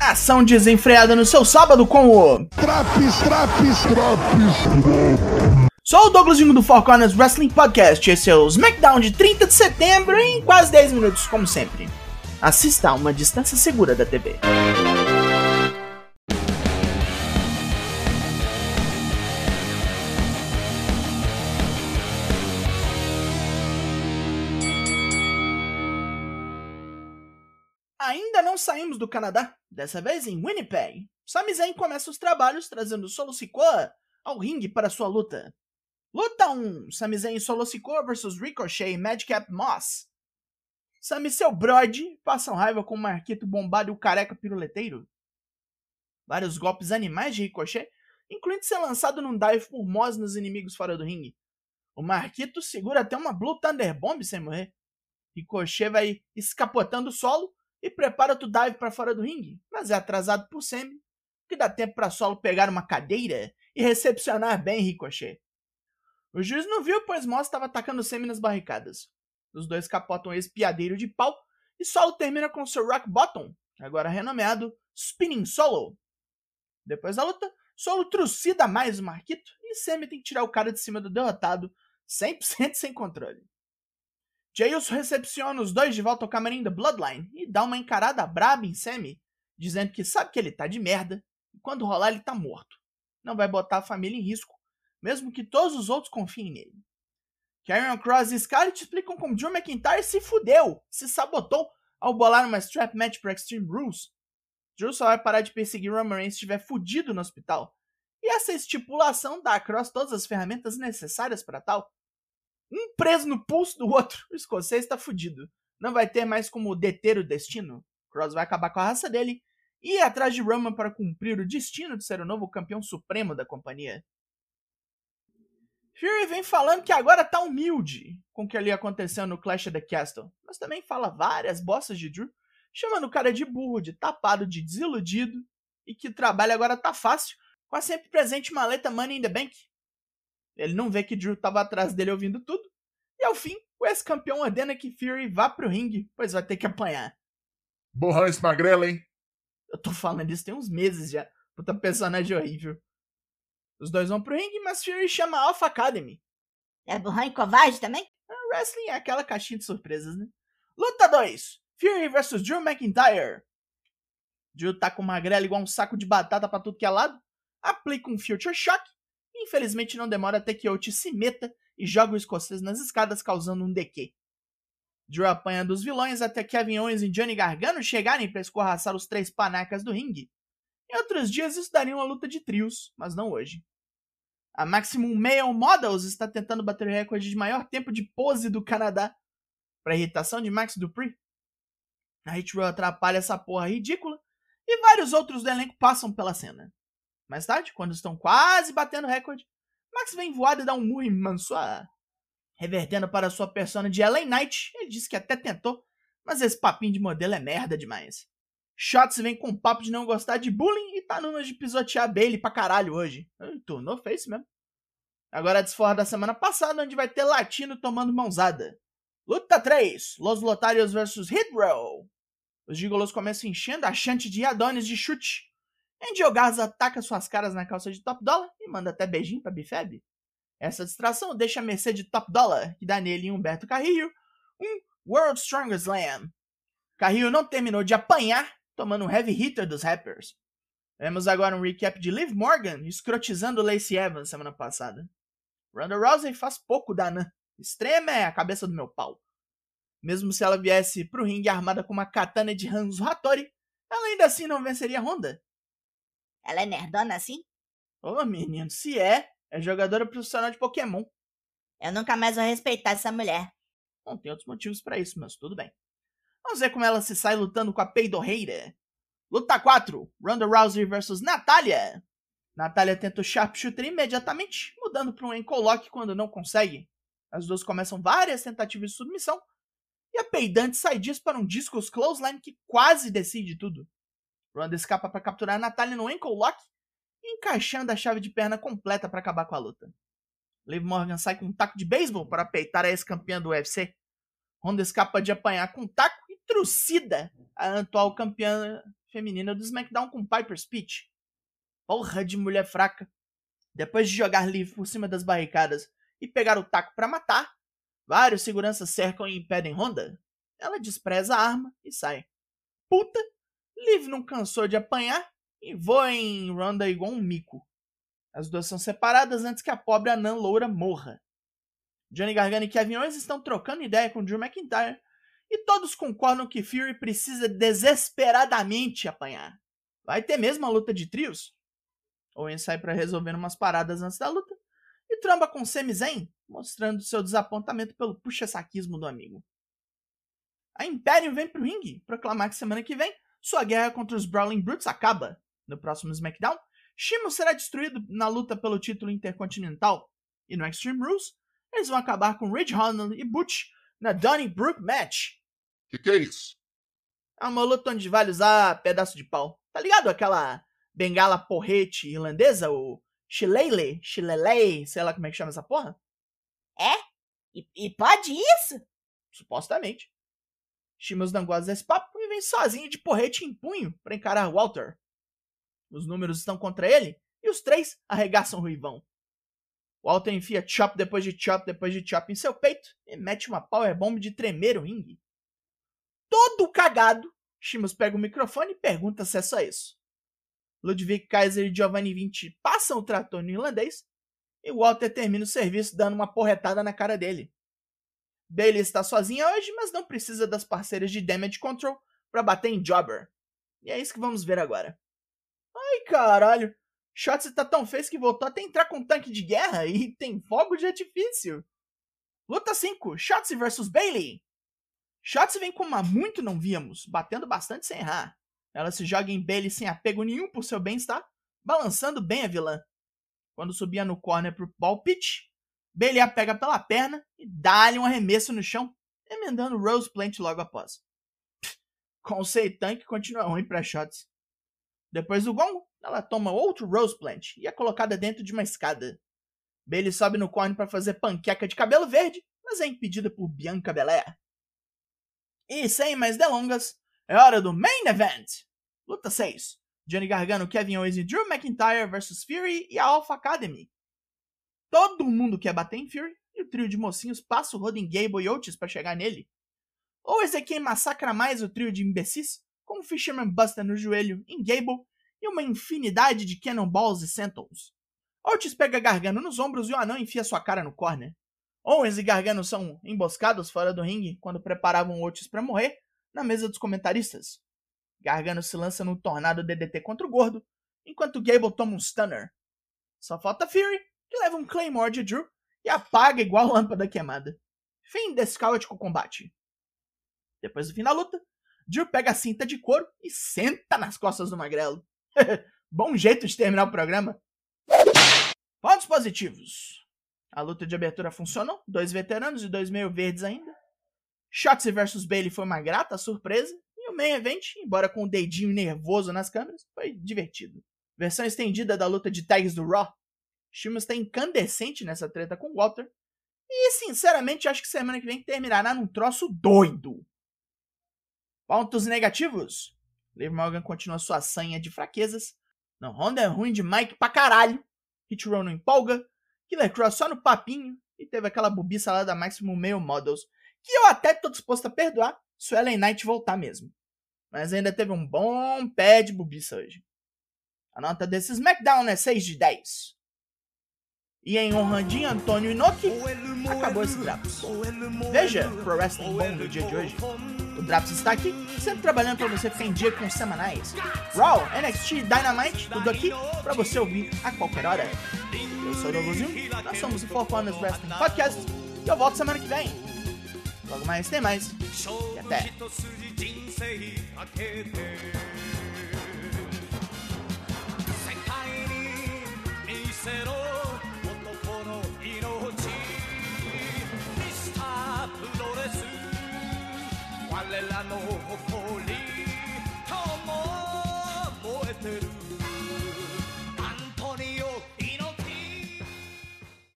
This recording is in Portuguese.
Ação desenfreada no seu sábado com o. Traps, traps, traps. Sou o Douglas Jingo do Four Corners Wrestling Podcast. Esse é o SmackDown de 30 de setembro em quase 10 minutos, como sempre. Assista a uma distância segura da TV. Ainda não saímos do Canadá, dessa vez em Winnipeg. Sami Zayn começa os trabalhos trazendo Solo Sikoa ao ringue para sua luta. Luta 1: Sami Zayn e Solo Sikoa vs Ricochet e Madcap Moss. Sami e seu brode passam raiva com o Marquito bombado e o careca piruleteiro. Vários golpes animais de Ricochet, incluindo ser lançado num dive por Moss nos inimigos fora do ringue. O Marquito segura até uma Blue Thunder Bomb sem morrer. Ricochet vai escapotando o solo e prepara outro dive para fora do ringue, mas é atrasado por Semi, que dá tempo para Solo pegar uma cadeira e recepcionar bem Ricochet. O juiz não viu, pois Moss estava atacando Semi nas barricadas. Os dois capotam esse piadeiro de pau e Solo termina com seu Rock Bottom, agora renomeado Spinning Solo. Depois da luta, Solo trucida mais o Marquito e Semi tem que tirar o cara de cima do derrotado 100% sem controle. Jails recepciona os dois de volta ao camarim da Bloodline e dá uma encarada braba em Sammy, dizendo que sabe que ele tá de merda e quando rolar ele tá morto. Não vai botar a família em risco, mesmo que todos os outros confiem nele. Karrion Cross e Scarlett explicam como Drew McIntyre se fudeu, se sabotou ao bolar uma strap match para Extreme Rules. Drew só vai parar de perseguir Roman Reigns se estiver fudido no hospital. E essa estipulação dá a Cross todas as ferramentas necessárias para tal, um preso no pulso do outro. O escocês está fudido. Não vai ter mais como deter o destino. Cross vai acabar com a raça dele e ir atrás de Roman para cumprir o destino de ser o novo campeão supremo da companhia. Fury vem falando que agora tá humilde com o que ali aconteceu no Clash of the Castle, mas também fala várias bostas de Drew, chamando o cara de burro, de tapado, de desiludido e que o trabalho agora tá fácil com a sempre presente maleta Money in the Bank. Ele não vê que Drew estava atrás dele ouvindo tudo. Ao fim, o ex-campeão ordena que Fury vá pro ringue, pois vai ter que apanhar. Borrão esse magrelo, hein? Eu tô falando isso tem uns meses já. Puta personagem horrível. Os dois vão pro ringue, mas Fury chama a Alpha Academy. É burrão e covarde também? A wrestling é aquela caixinha de surpresas, né? Luta 2. Fury vs Drew McIntyre. Drew tá com magrela igual um saco de batata pra tudo que é lado. Aplica um Future Shock Infelizmente não demora até que Otis se meta e joga o escocês nas escadas, causando um DQ. Drew apanha dos vilões até Kevin Owens e Johnny Gargano chegarem para escorraçar os três panacas do ringue. Em outros dias isso daria uma luta de trios, mas não hoje. A Maximum Male Models está tentando bater o recorde de maior tempo de pose do Canadá, para irritação de Max Dupree. A Hit Row atrapalha essa porra ridícula e vários outros do elenco passam pela cena. Mais tarde, quando estão quase batendo recorde, Max vem voado e dá um murro em Mansoir. Revertendo para sua persona de LA Knight, ele disse que até tentou, mas esse papinho de modelo é merda demais. Shots vem com papo de não gostar de bullying e tá numa de pisotear Bailey pra caralho hoje. Tornou face mesmo. Agora a desforra da semana passada, onde vai ter latino tomando mãozada. Luta 3: Los Lotarios vs Hit Row. Os gigolos começam enchendo a chante de Adonis de chute, Angel Garza ataca suas caras na calça de Top Dollar e manda até beijinho pra Bifeb. Essa distração deixa a mercê de Top Dollar, que dá nele em Humberto Carrillo, um World Strongest Slam. Carrillo não terminou de apanhar, tomando um heavy hitter dos rappers. Vemos agora um recap de Liv Morgan escrotizando Lacey Evans semana passada. Ronda Rousey faz pouco da Nan. Extrema é a cabeça do meu pau. Mesmo se ela viesse pro ringue armada com uma katana de Hanzo Hattori, ela ainda assim não venceria Ronda. Ela é nerdona assim? Ô, menino, se é, é jogadora profissional de Pokémon. Eu nunca mais vou respeitar essa mulher. Bom, tem outros motivos para isso, mas tudo bem. Vamos ver como ela se sai lutando com a peidorreira. Luta 4: Ronda Rousey vs Natália. Natália tenta o sharpshooter imediatamente, mudando para um lock quando não consegue. As duas começam várias tentativas de submissão, e a peidante sai disso para um discos clothesline que quase decide tudo. Ronda escapa para capturar a Natália no ankle lock, encaixando a chave de perna completa para acabar com a luta. Liv Morgan sai com um taco de beisebol para peitar a ex-campeã do UFC. Ronda escapa de apanhar com um taco e trucida a atual campeã feminina do SmackDown com Piper's Speech. Porra de mulher fraca. Depois de jogar livre por cima das barricadas e pegar o taco para matar, vários seguranças cercam e impedem Honda. Ela despreza a arma e sai. Puta, Liv não cansou de apanhar e voa em Ronda igual um mico. As duas são separadas antes que a pobre anã loura morra. Johnny Gargano e Kevin Owens estão trocando ideia com Drew McIntyre e todos concordam que Fury precisa desesperadamente apanhar. Vai ter mesmo a luta de trios? Owens sai para resolver umas paradas antes da luta e tromba com Sami Zayn, mostrando seu desapontamento pelo puxa-saquismo do amigo. A Imperium vem pro ringue proclamar que semana que vem sua guerra contra os Brawling Brutes acaba. No próximo SmackDown, Shimo será destruído na luta pelo título intercontinental. E no Extreme Rules, eles vão acabar com Ridge Holland e Butch na Donnybrook Match. Que que é isso? É uma luta onde vale usar pedaço de pau. Tá ligado aquela bengala porrete irlandesa, o Shillelagh, Shillelagh, sei lá como é que chama essa porra? É? E, e pode isso? Supostamente. Shimos não gosta desse papo e vem sozinho de porrete em punho para encarar Walter. Os números estão contra ele e os três arregaçam Ruivão. Walter enfia chop depois de chop depois de chop em seu peito e mete uma powerbomb de tremer o ringue. Todo cagado, Shimos pega o microfone e pergunta se é só isso. Ludwig Kaiser e Giovanni Vinci passam o trator no irlandês e Walter termina o serviço dando uma porretada na cara dele. Bailey está sozinha hoje, mas não precisa das parceiras de Damage Control para bater em Jobber. E é isso que vamos ver agora. Ai, caralho. Shotzi tá tão feio que voltou até entrar com um tanque de guerra e tem fogo de artifício. Luta 5, Shotzi vs Bailey. Shotzi vem como há muito não víamos, batendo bastante sem errar. Ela se joga em Bailey sem apego nenhum por seu bem-estar, balançando bem a vilã. Quando subia no corner pro ball pitch, Bailey a pega pela perna e dá-lhe um arremesso no chão, emendando Rose Plant logo após. Conceito tanque continua ruim para shots. Depois do gongo, ela toma outro Rose Plant e é colocada dentro de uma escada. Bailey sobe no corner para fazer panqueca de cabelo verde, mas é impedida por Bianca Belair. E sem mais delongas, é hora do Main Event! Luta 6. Johnny Gargano, Kevin Owens e Drew McIntyre vs Fury e a Alpha Academy. Todo mundo quer bater em Fury e o trio de mocinhos passa o rodo em Gable e Otis para chegar nele. Ou aqui massacra mais o trio de imbecis, com o Fisherman Buster no joelho em Gable e uma infinidade de Cannonballs e Sentons. Otis pega Gargano nos ombros e o anão enfia sua cara no corner. Owens e Gargano são emboscados fora do ringue quando preparavam Otis para morrer na mesa dos comentaristas. Gargano se lança num tornado DDT contra o gordo, enquanto Gable toma um stunner. Só falta Fury que leva um Claymore de Drew e apaga igual lâmpada queimada. Fim desse caótico combate. Depois do fim da luta, Drew pega a cinta de couro e senta nas costas do magrelo. Bom jeito de terminar o programa. Pontos positivos. A luta de abertura funcionou, dois veteranos e dois meio verdes ainda. Shotzi vs Bailey foi uma grata surpresa, e o main event, embora com o dedinho nervoso nas câmeras, foi divertido. Versão estendida da luta de tags do Raw Sheamus está incandescente nessa treta com Walter. E, sinceramente, acho que semana que vem terminará num troço doido. Pontos negativos. Liv Morgan continua sua sanha de fraquezas. Não, Honda é ruim de Mike pra caralho. Hit Row não empolga. Killer Cross só no papinho. E teve aquela bobiça lá da Maximum Male Models. Que eu até tô disposto a perdoar se o Ellen Knight voltar mesmo. Mas ainda teve um bom pé de bobiça hoje. A nota desse SmackDown é 6 de 10. E em honra de Antônio Inoki, acabou esse Drops. Veja Pro Wrestling Bom no dia de hoje. O Drops está aqui, sempre trabalhando para você ficar em dia com os semanais. Raw, NXT, Dynamite, tudo aqui para você ouvir a qualquer hora. Eu sou o Novozinho, nós somos o Four Corners Wrestling Podcast e eu volto semana que vem. Logo mais tem mais. E até.